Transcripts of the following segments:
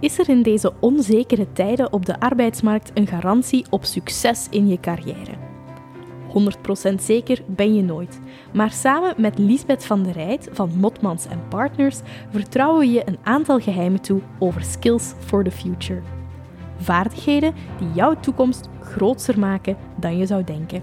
Is er in deze onzekere tijden op de arbeidsmarkt een garantie op succes in je carrière? 100% zeker ben je nooit. Maar samen met Lisbeth van der Rijt van Motmans Partners vertrouwen we je een aantal geheimen toe over skills for the future. Vaardigheden die jouw toekomst groter maken dan je zou denken.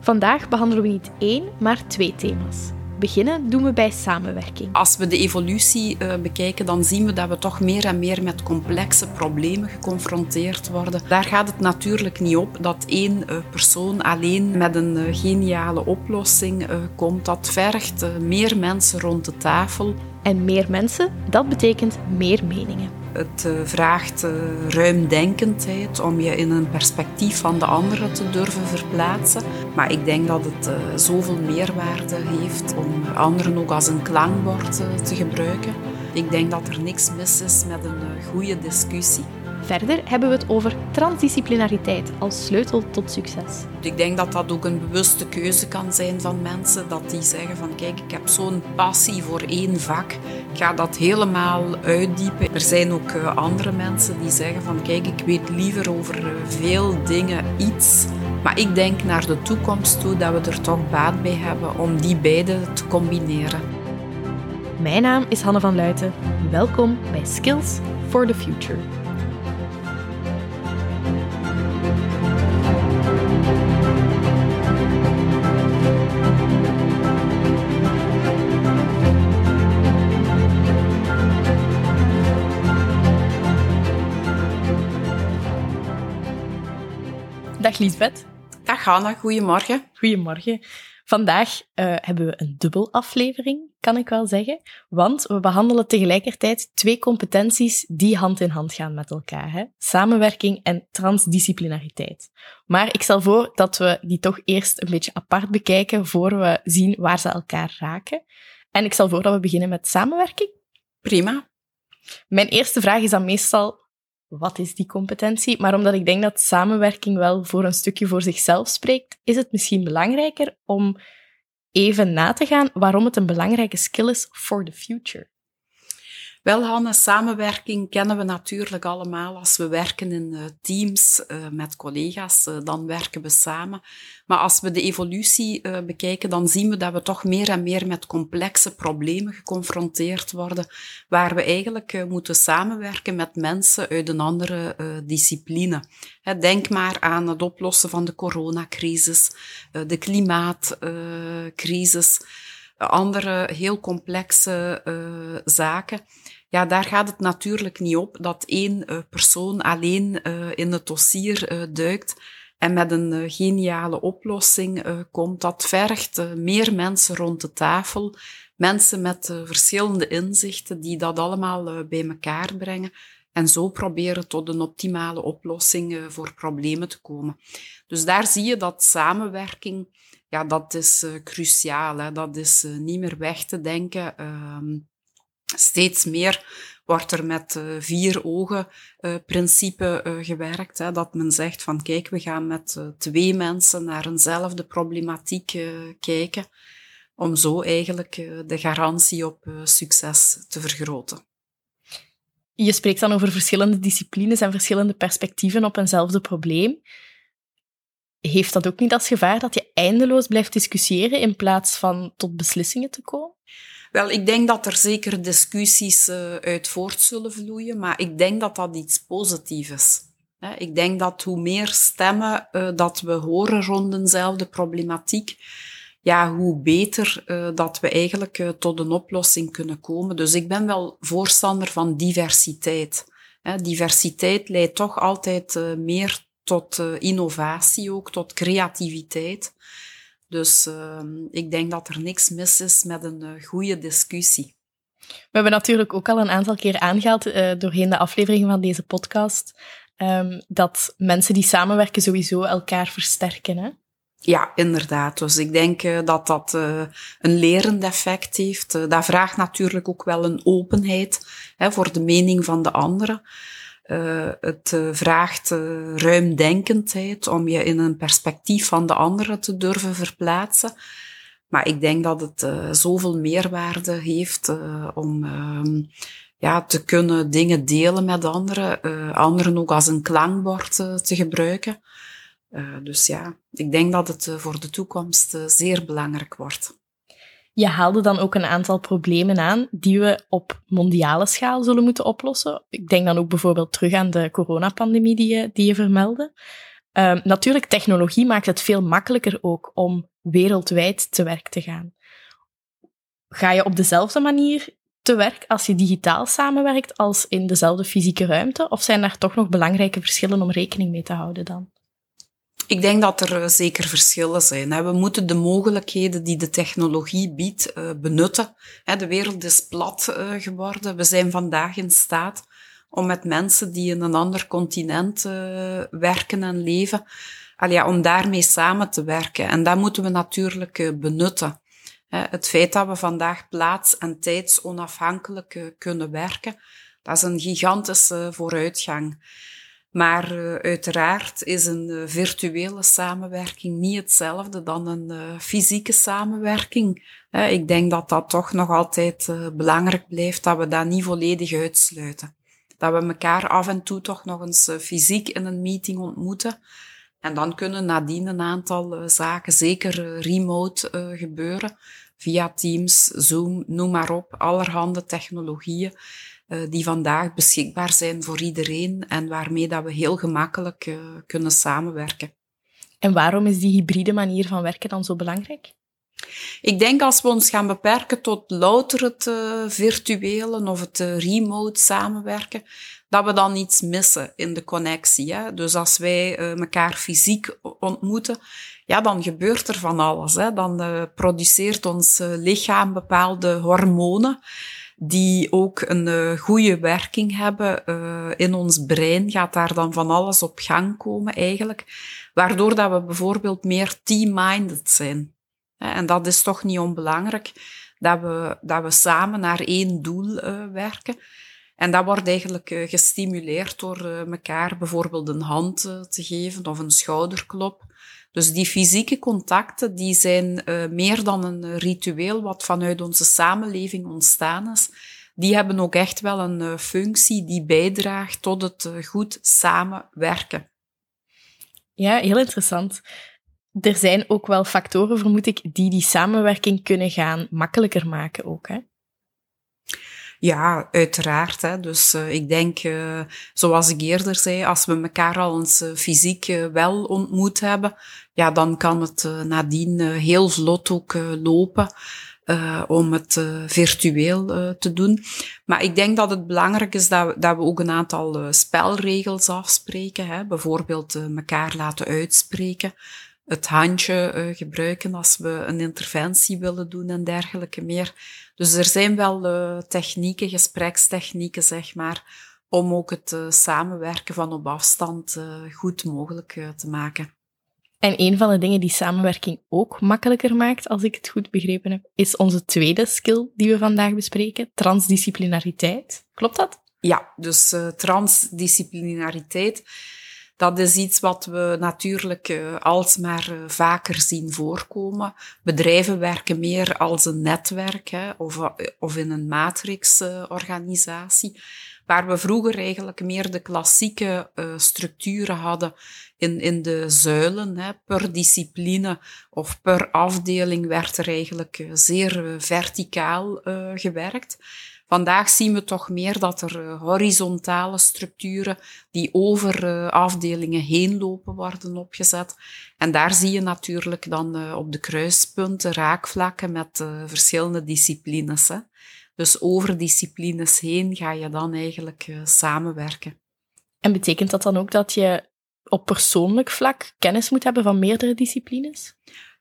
Vandaag behandelen we niet één, maar twee thema's. Beginnen doen we bij samenwerking. Als we de evolutie uh, bekijken, dan zien we dat we toch meer en meer met complexe problemen geconfronteerd worden. Daar gaat het natuurlijk niet op dat één uh, persoon alleen met een uh, geniale oplossing komt. Dat vergt meer mensen rond de tafel. En meer mensen, dat betekent meer meningen. Het uh, vraagt uh, ruimdenkendheid om je in een perspectief van de andere te durven verplaatsen. Maar ik denk dat het uh, zoveel meerwaarde heeft om anderen ook als een klankbord te gebruiken. Ik denk dat er niks mis is met een goede discussie. Verder hebben we het over transdisciplinariteit als sleutel tot succes. Ik denk dat dat ook een bewuste keuze kan zijn van mensen. Dat die zeggen van kijk, ik heb zo'n passie voor één vak. Ik ga dat helemaal uitdiepen. Er zijn ook eh, andere mensen die zeggen van kijk, ik weet liever over eh, veel dingen iets. Maar ik denk naar de toekomst toe dat we er toch baat bij hebben om die beide te combineren. Mijn naam is Hanne van Luiten. Welkom bij Skills for the Future. Dag Liesbeth. Dag Hanna, goedemorgen. Goedemorgen. Vandaag uh, hebben we een dubbel aflevering, kan ik wel zeggen. Want we behandelen tegelijkertijd twee competenties die hand in hand gaan met elkaar. Hè? Samenwerking en transdisciplinariteit. Maar ik stel voor dat we die toch eerst een beetje apart bekijken voor we zien waar ze elkaar raken. En ik stel voor dat we beginnen met samenwerking. Prima. Mijn eerste vraag is dan meestal, wat is die competentie? Maar omdat ik denk dat samenwerking wel voor een stukje voor zichzelf spreekt, is het misschien belangrijker om even na te gaan waarom het een belangrijke skill is for the future. Wel, Hanne, samenwerking kennen we natuurlijk allemaal. Als we werken in uh, teams uh, met collega's, uh, dan werken we samen. Maar als we de evolutie bekijken, dan zien we dat we toch meer en meer met complexe problemen geconfronteerd worden, waar we eigenlijk moeten samenwerken met mensen uit een andere discipline. denk maar aan het oplossen van de coronacrisis, de klimaatcrisis, andere heel complexe zaken ja, daar gaat het natuurlijk niet op dat één uh, persoon alleen uh, in het dossier uh, duikt en met een geniale oplossing komt. Dat vergt meer mensen rond de tafel, mensen met verschillende inzichten die dat allemaal bij elkaar brengen en zo proberen tot een optimale oplossing voor problemen te komen. Dus daar zie je dat samenwerking, ja, dat is cruciaal. Hè. Dat is niet meer weg te denken. Ehm, Steeds meer wordt er met uh, vier ogen uh, principe uh, gewerkt. Hè, dat men zegt van kijk, we gaan met twee mensen naar eenzelfde problematiek kijken. Om zo eigenlijk de garantie op succes te vergroten. Je spreekt dan over verschillende disciplines en verschillende perspectieven op eenzelfde probleem. Heeft dat ook niet als gevaar dat je eindeloos blijft discussiëren in plaats van tot beslissingen te komen? Wel, ik denk dat er zeker discussies uh, uit voort zullen vloeien, maar ik denk dat dat iets positiefs is. Ik denk dat hoe meer stemmen uh, dat we horen rond eenzelfde problematiek, ja, hoe beter uh, dat we eigenlijk tot een oplossing kunnen komen. Dus ik ben wel voorstander van diversiteit. Diversiteit leidt toch altijd meer tot innovatie, ook tot creativiteit. Dus uh, ik denk dat er niks mis is met een uh, goede discussie. We hebben natuurlijk ook al een aantal keer aangehaald uh, doorheen de afleveringen van deze podcast um, dat mensen die samenwerken sowieso elkaar versterken. Hè? Ja, inderdaad. Dus ik denk uh, dat dat een lerend effect heeft. Dat vraagt natuurlijk ook wel een openheid hè, voor de mening van de anderen. Uh, het uh, vraagt uh, ruimdenkendheid om je in een perspectief van de andere te durven verplaatsen. Maar ik denk dat het zoveel meerwaarde heeft om ehm, ja, te kunnen dingen delen met anderen, anderen ook als een klankbord te gebruiken. dus ja, ik denk dat het voor de toekomst zeer belangrijk wordt. Je haalde dan ook een aantal problemen aan die we op mondiale schaal zullen moeten oplossen. Ik denk dan ook bijvoorbeeld terug aan de coronapandemie die je, die je vermeldde. Um, natuurlijk, technologie maakt het veel makkelijker ook om wereldwijd te werk te gaan. Ga je op dezelfde manier te werk als je digitaal samenwerkt als in dezelfde fysieke ruimte? Of zijn daar toch nog belangrijke verschillen om rekening mee te houden dan? Ik denk dat er eh, zeker verschillen zijn. We moeten de mogelijkheden die de technologie biedt eh, benutten. De wereld is plat eh, geworden. We zijn vandaag in staat om met mensen die in een ander continent werken en leven, om daarmee samen te werken. En dat moeten we natuurlijk benutten. Het feit dat we vandaag plaats- en tijdsonafhankelijk kunnen werken, dat is een gigantische vooruitgang. Maar uh, uiteraard is een uh, virtuele samenwerking niet hetzelfde dan een uh, fysieke samenwerking. ik denk dat dat toch nog altijd belangrijk blijft, dat we dat niet volledig uitsluiten. Dat we elkaar af en toe toch nog eens fysiek in een meeting ontmoeten. En dan kunnen nadien een aantal zaken zeker remote gebeuren. Via Teams, Zoom, noem maar op, allerhande technologieën die vandaag beschikbaar zijn voor iedereen en waarmee dat we heel gemakkelijk uh, kunnen samenwerken. En waarom is die hybride manier van werken dan zo belangrijk? Ik denk als we ons gaan beperken tot louter het uh, virtuele of het remote samenwerken, dat we dan iets missen in de connectie. Hè? Dus als wij elkaar fysiek ontmoeten, ja, dan gebeurt er van alles. Hè? Dan produceert ons lichaam bepaalde hormonen die ook een uh, goede werking hebben uh, in ons brein, gaat daar dan van alles op gang komen eigenlijk, waardoor dat we bijvoorbeeld meer team-minded zijn. En dat is toch niet onbelangrijk, dat we, dat we samen naar één doel uh, werken. En dat wordt eigenlijk gestimuleerd door elkaar bijvoorbeeld een hand te geven of een schouderklop. Dus die fysieke contacten, die zijn uh, meer dan een ritueel wat vanuit onze samenleving ontstaan is. Die hebben ook echt wel een uh, functie die bijdraagt tot het uh, goed samenwerken. Ja, heel interessant. Er zijn ook wel factoren, vermoed ik, die die samenwerking kunnen gaan makkelijker maken ook, hè? Ja, uiteraard. Hè. Dus uh, ik denk, uh, zoals ik eerder zei, als we elkaar al eens uh, fysiek wel ontmoet hebben, ja, dan kan het nadien heel vlot ook lopen. om het virtueel te doen. Maar ik denk dat het belangrijk is dat we, dat we ook een aantal spelregels afspreken. Hè. Bijvoorbeeld elkaar laten uitspreken het handje uh, gebruiken als we een interventie willen doen en dergelijke meer. Dus er zijn wel uh, technieken, gesprekstechnieken, zeg maar, om ook het uh, samenwerken van op afstand goed mogelijk te maken. En een van de dingen die samenwerking ook makkelijker maakt, als ik het goed begrepen heb, is onze tweede skill die we vandaag bespreken, transdisciplinariteit. Klopt dat? Ja, dus transdisciplinariteit dat is iets wat we natuurlijk uh, alsmaar uh, vaker zien voorkomen. Bedrijven werken meer als een netwerk hè, of, uh, of in een matrixorganisatie. waar we vroeger eigenlijk meer de klassieke structuren hadden in, in de zuilen. Hè. Per discipline of per afdeling werd er eigenlijk zeer verticaal gewerkt. Vandaag zien we toch meer dat er uh, horizontale structuren die over uh, afdelingen heen lopen worden opgezet. En daar zie je natuurlijk dan uh, op de kruispunten raakvlakken met verschillende disciplines. Dus over disciplines heen ga je dan eigenlijk samenwerken. En betekent dat dan ook dat je op persoonlijk vlak kennis moet hebben van meerdere disciplines?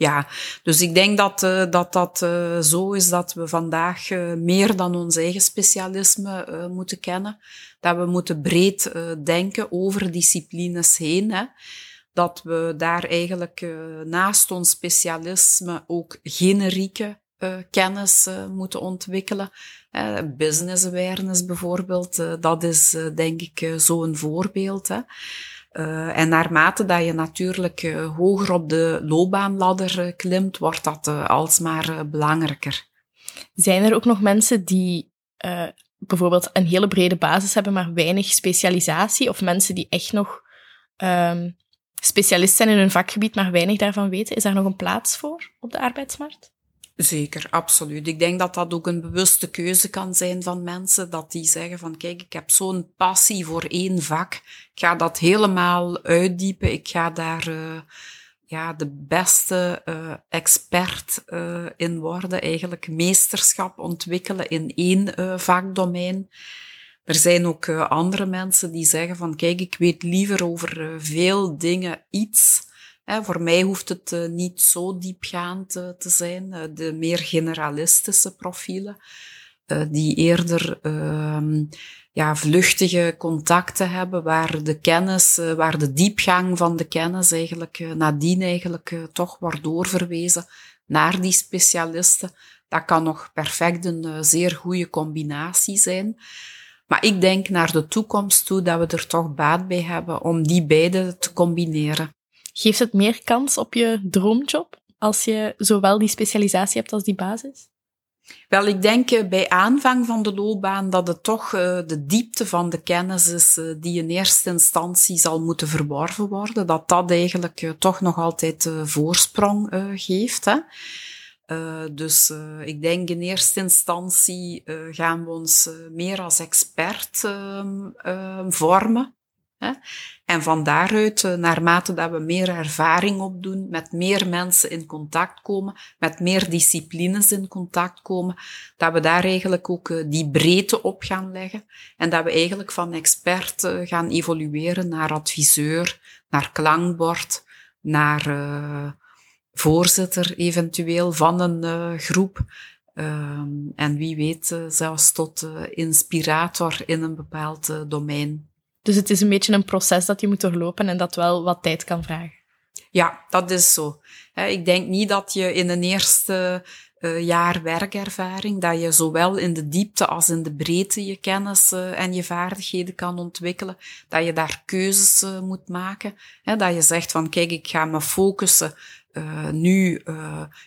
Ja, dus ik denk dat uh, dat, dat uh, zo is dat we vandaag uh, meer dan ons eigen specialisme moeten kennen. Dat we moeten breed denken over disciplines heen. Hè. Dat we daar eigenlijk naast ons specialisme ook generieke kennis moeten ontwikkelen. business awareness bijvoorbeeld, dat is denk ik zo'n voorbeeld. Hè. Uh, en naarmate dat je natuurlijk uh, hoger op de loopbaanladder uh, klimt, wordt dat alsmaar belangrijker. Zijn er ook nog mensen die bijvoorbeeld een hele brede basis hebben, maar weinig specialisatie, of mensen die echt nog um, specialist zijn in hun vakgebied, maar weinig daarvan weten. Is daar nog een plaats voor op de arbeidsmarkt? Zeker, absoluut. Ik denk dat dat ook een bewuste keuze kan zijn van mensen, dat die zeggen van kijk, ik heb zo'n passie voor één vak, ik ga dat helemaal uitdiepen, ik ga daar uh, ja, de beste uh, expert uh, in worden, eigenlijk meesterschap ontwikkelen in één vakdomein. Er zijn ook andere mensen die zeggen van kijk, ik weet liever over veel dingen iets, voor mij hoeft het uh, niet zo diepgaand uh, te zijn. Uh, de meer generalistische profielen, die eerder ehm, ja, vluchtige contacten hebben, waar de kennis, waar de diepgang van de kennis eigenlijk nadien eigenlijk toch wordt doorverwezen naar die specialisten. Dat kan nog perfect een zeer goede combinatie zijn. Maar ik denk naar de toekomst toe dat we er toch baat bij hebben om die beide te combineren. Geeft het meer kans op je droomjob als je zowel die specialisatie hebt als die basis? Wel, ik denk eh, bij aanvang van de loopbaan dat het toch uh, de diepte van de kennis is uh, die in eerste instantie zal moeten verworven worden. Dat dat eigenlijk toch nog altijd voorsprong geeft. Hè. dus ik denk in eerste instantie gaan we ons meer als expert ehm, vormen. En van daaruit, eh, naarmate dat we meer ervaring opdoen, met meer mensen in contact komen, met meer disciplines in contact komen, dat we daar eigenlijk ook eh, die breedte op gaan leggen. En dat we eigenlijk van expert eh, gaan evolueren naar adviseur, naar klankbord, naar voorzitter eventueel van een groep. Ehm, en wie weet zelfs tot inspirator in een bepaald domein. Dus het is een beetje een proces dat je moet doorlopen en dat wel wat tijd kan vragen. Ja, dat is zo. Ik denk niet dat je in een eerste uh, jaar werkervaring, dat je zowel in de diepte als in de breedte je kennis en je vaardigheden kan ontwikkelen, dat je daar keuzes uh, moet maken. Dat je zegt van kijk, ik ga me focussen nu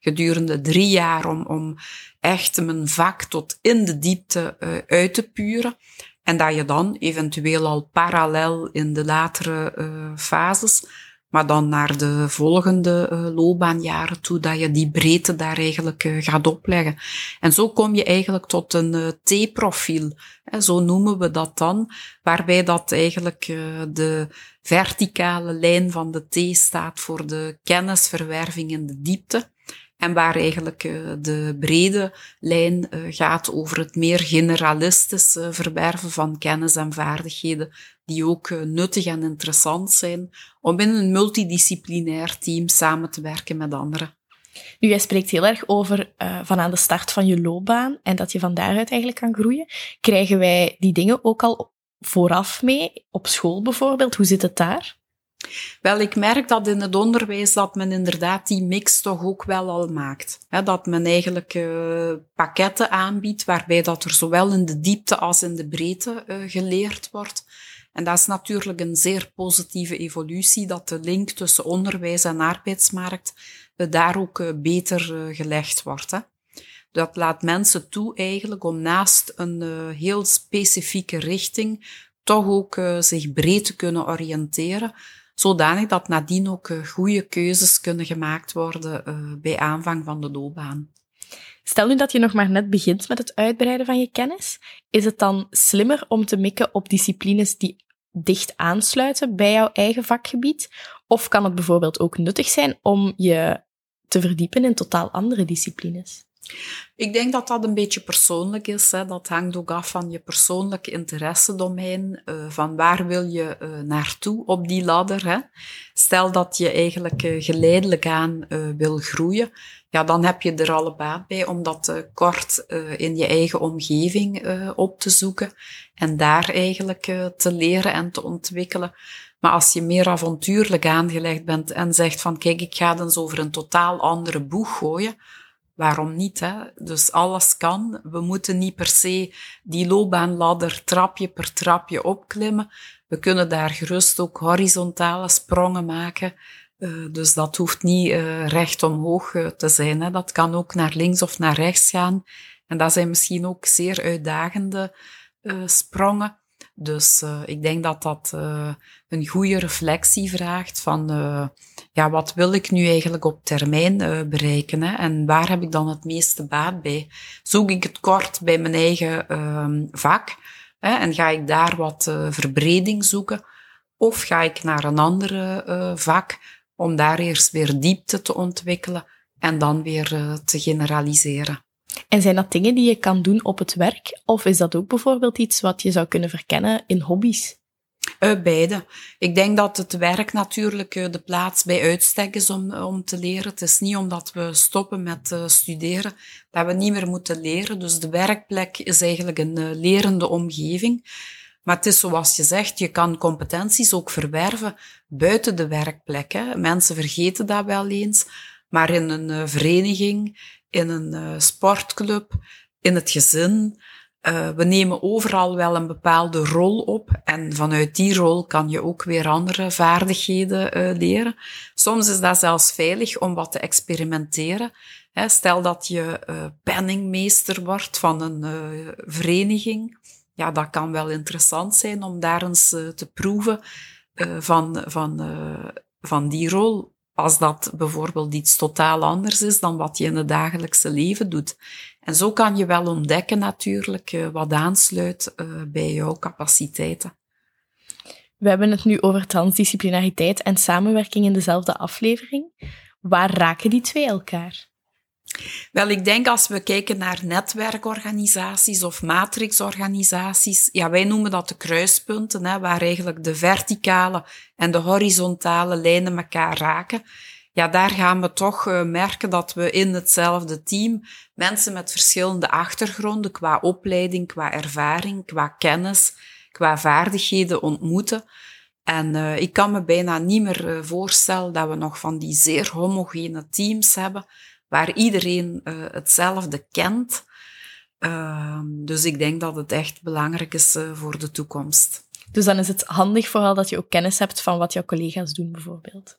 gedurende drie jaar om, om echt mijn vak tot in de diepte uit te puren. En dat je dan eventueel al parallel in de latere uh, fases, maar dan naar de volgende uh, loopbaanjaren toe, dat je die breedte daar eigenlijk uh, gaat opleggen. En zo kom je eigenlijk tot een T-profiel. Zo noemen we dat dan, waarbij dat eigenlijk de verticale lijn van de T staat voor de kennisverwerving in de diepte. En waar eigenlijk uh, de brede lijn uh, gaat over het meer generalistische verwerven van kennis en vaardigheden, die ook uh, nuttig en interessant zijn om in een multidisciplinair team samen te werken met anderen. Nu, jij spreekt heel erg over van aan de start van je loopbaan en dat je van daaruit eigenlijk kan groeien. Krijgen wij die dingen ook al vooraf mee, op school bijvoorbeeld? Hoe zit het daar? Wel, ik merk dat in het onderwijs dat men inderdaad die mix toch ook wel al maakt. dat men eigenlijk uh, pakketten aanbiedt waarbij dat er zowel in de diepte als in de breedte uh, geleerd wordt. En dat is natuurlijk een zeer positieve evolutie, dat de link tussen onderwijs en arbeidsmarkt uh, daar ook beter gelegd wordt. Dat laat mensen toe eigenlijk om naast een heel specifieke richting toch ook zich breed te kunnen oriënteren zodanig dat nadien ook uh, goede keuzes kunnen gemaakt worden uh, bij aanvang van de loopbaan. Stel nu dat je nog maar net begint met het uitbreiden van je kennis, is het dan slimmer om te mikken op disciplines die dicht aansluiten bij jouw eigen vakgebied? Of kan het bijvoorbeeld ook nuttig zijn om je te verdiepen in totaal andere disciplines? Ik denk dat dat een beetje persoonlijk is. Hè. Dat hangt ook af van je persoonlijke interessedomein. Uh, van waar wil je uh, naartoe op die ladder. Hè. Stel dat je eigenlijk uh, geleidelijk aan wil groeien. Ja, dan heb je er alle baat bij om dat kort in je eigen omgeving op te zoeken. En daar eigenlijk te leren en te ontwikkelen. Maar als je meer avontuurlijk aangelegd bent en zegt van kijk, ik ga eens over een totaal andere boeg gooien waarom niet? Hè? Dus alles kan. We moeten niet per se die loopbaanladder trapje per trapje opklimmen. We kunnen daar gerust ook horizontale sprongen maken. Uh, dus dat hoeft niet uh, recht omhoog uh, te zijn. Hè? Dat kan ook naar links of naar rechts gaan. En dat zijn misschien ook zeer uitdagende sprongen. Dus ik denk dat dat een goede reflectie vraagt van ja, wat wil ik nu eigenlijk op termijn bereiken hè? en waar heb ik dan het meeste baat bij? Zoek ik het kort bij mijn eigen ehm, vak hè? en ga ik daar wat verbreding zoeken? Of ga ik naar een andere vak om daar eerst weer diepte te ontwikkelen en dan weer te generaliseren. En zijn dat dingen die je kan doen op het werk? Of is dat ook bijvoorbeeld iets wat je zou kunnen verkennen in hobby's? Uh, beide. Ik denk dat het werk natuurlijk uh, de plaats bij uitstek is om, om te leren. Het is niet omdat we stoppen met studeren dat we niet meer moeten leren. Dus de werkplek is eigenlijk een lerende omgeving. Maar het is zoals je zegt, je kan competenties ook verwerven buiten de werkplek. Hè. Mensen vergeten dat wel eens. Maar in een vereniging, in een sportclub, in het gezin, uh, we nemen overal wel een bepaalde rol op. En vanuit die rol kan je ook weer andere vaardigheden leren. Soms is dat zelfs veilig om wat te experimenteren. Stel dat je penningmeester wordt van een vereniging ja, dat kan wel interessant zijn om daar eens uh, te proeven uh, van, van, uh, van die rol. Als dat bijvoorbeeld iets totaal anders is dan wat je in het dagelijkse leven doet. En zo kan je wel ontdekken natuurlijk wat aansluit bij jouw capaciteiten. We hebben het nu over transdisciplinariteit en samenwerking in dezelfde aflevering. Waar raken die twee elkaar? Wel, ik denk als we kijken naar netwerkorganisaties of matrixorganisaties, ja, wij noemen dat de kruispunten, hè, waar eigenlijk de verticale en de horizontale lijnen elkaar raken. Ja, daar gaan we toch uh, merken dat we in hetzelfde team mensen met verschillende achtergronden qua opleiding, qua ervaring, qua kennis, qua vaardigheden ontmoeten. En uh, ik kan me bijna niet meer uh, voorstellen dat we nog van die zeer homogene teams hebben, waar iedereen uh, hetzelfde kent. Uh, dus ik denk dat het echt belangrijk is uh, voor de toekomst. Dus dan is het handig vooral dat je ook kennis hebt van wat jouw collega's doen, bijvoorbeeld.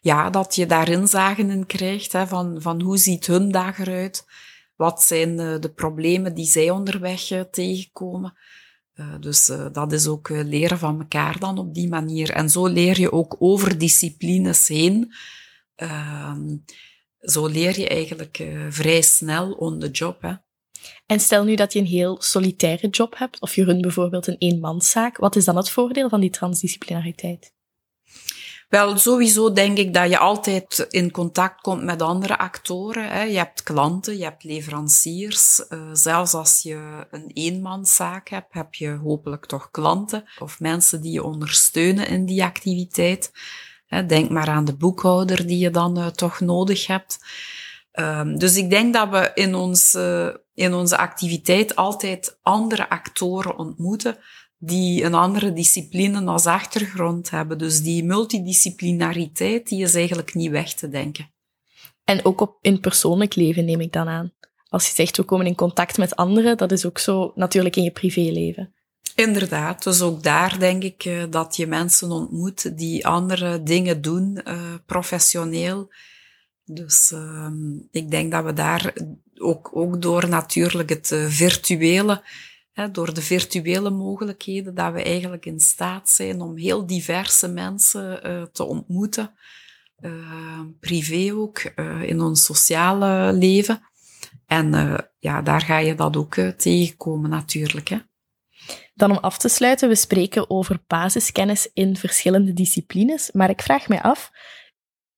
Ja, dat je daar inzagen in krijgt, hè, van, van hoe ziet hun dag eruit? Wat zijn de problemen die zij onderweg tegenkomen? dus dat is ook leren van elkaar dan op die manier. En zo leer je ook over disciplines heen ehm, zo leer je eigenlijk uh, vrij snel on the job. Hè. En stel nu dat je een heel solitaire job hebt, of je runt bijvoorbeeld een eenmanszaak, wat is dan het voordeel van die transdisciplinariteit? Wel, sowieso denk ik dat je altijd in contact komt met andere actoren. Hè. Je hebt klanten, je hebt leveranciers. Uh, zelfs als je een eenmanszaak hebt, heb je hopelijk toch klanten of mensen die je ondersteunen in die activiteit. Denk maar aan de boekhouder die je dan uh, toch nodig hebt. Um, dus ik denk dat we in, ons, uh, in onze activiteit altijd andere actoren ontmoeten die een andere discipline als achtergrond hebben. Dus die multidisciplinariteit, die is eigenlijk niet weg te denken. En ook op, in persoonlijk leven neem ik dan aan. Als je zegt, we komen in contact met anderen, dat is ook zo natuurlijk in je privéleven. Inderdaad, dus ook daar denk ik uh, dat je mensen ontmoet die andere dingen doen, uh, professioneel. Dus uh, ik denk dat we daar ook, ook door natuurlijk het uh, virtuele, door de virtuele mogelijkheden, dat we eigenlijk in staat zijn om heel diverse mensen te ontmoeten. privé ook, in ons sociale leven. En ja, daar ga je dat ook tegenkomen natuurlijk. Hè. Dan om af te sluiten, we spreken over basiskennis in verschillende disciplines, maar ik vraag mij af,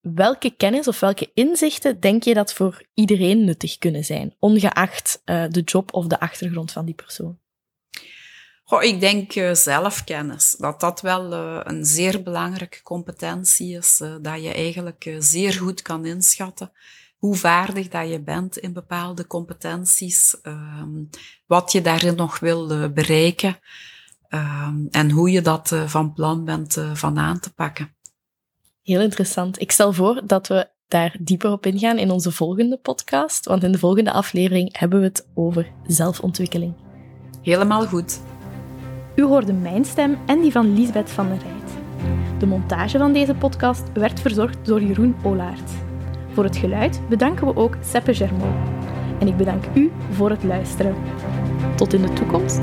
welke kennis of welke inzichten denk je dat voor iedereen nuttig kunnen zijn, ongeacht uh, de job of de achtergrond van die persoon? Goh, ik denk uh, zelfkennis, dat dat wel uh, een zeer belangrijke competentie is, dat je eigenlijk zeer goed kan inschatten hoe vaardig dat je bent in bepaalde competenties, um, wat je daarin nog wil uh, bereiken um, en hoe je dat uh, van plan bent uh, van aan te pakken. Heel interessant. Ik stel voor dat we daar dieper op ingaan in onze volgende podcast, want in de volgende aflevering hebben we het over zelfontwikkeling. Helemaal goed. U hoorde mijn stem en die van Liesbeth van der Rijt. De montage van deze podcast werd verzorgd door Jeroen Olaert. Voor het geluid bedanken we ook Seppe Germain. En ik bedank u voor het luisteren. Tot in de toekomst.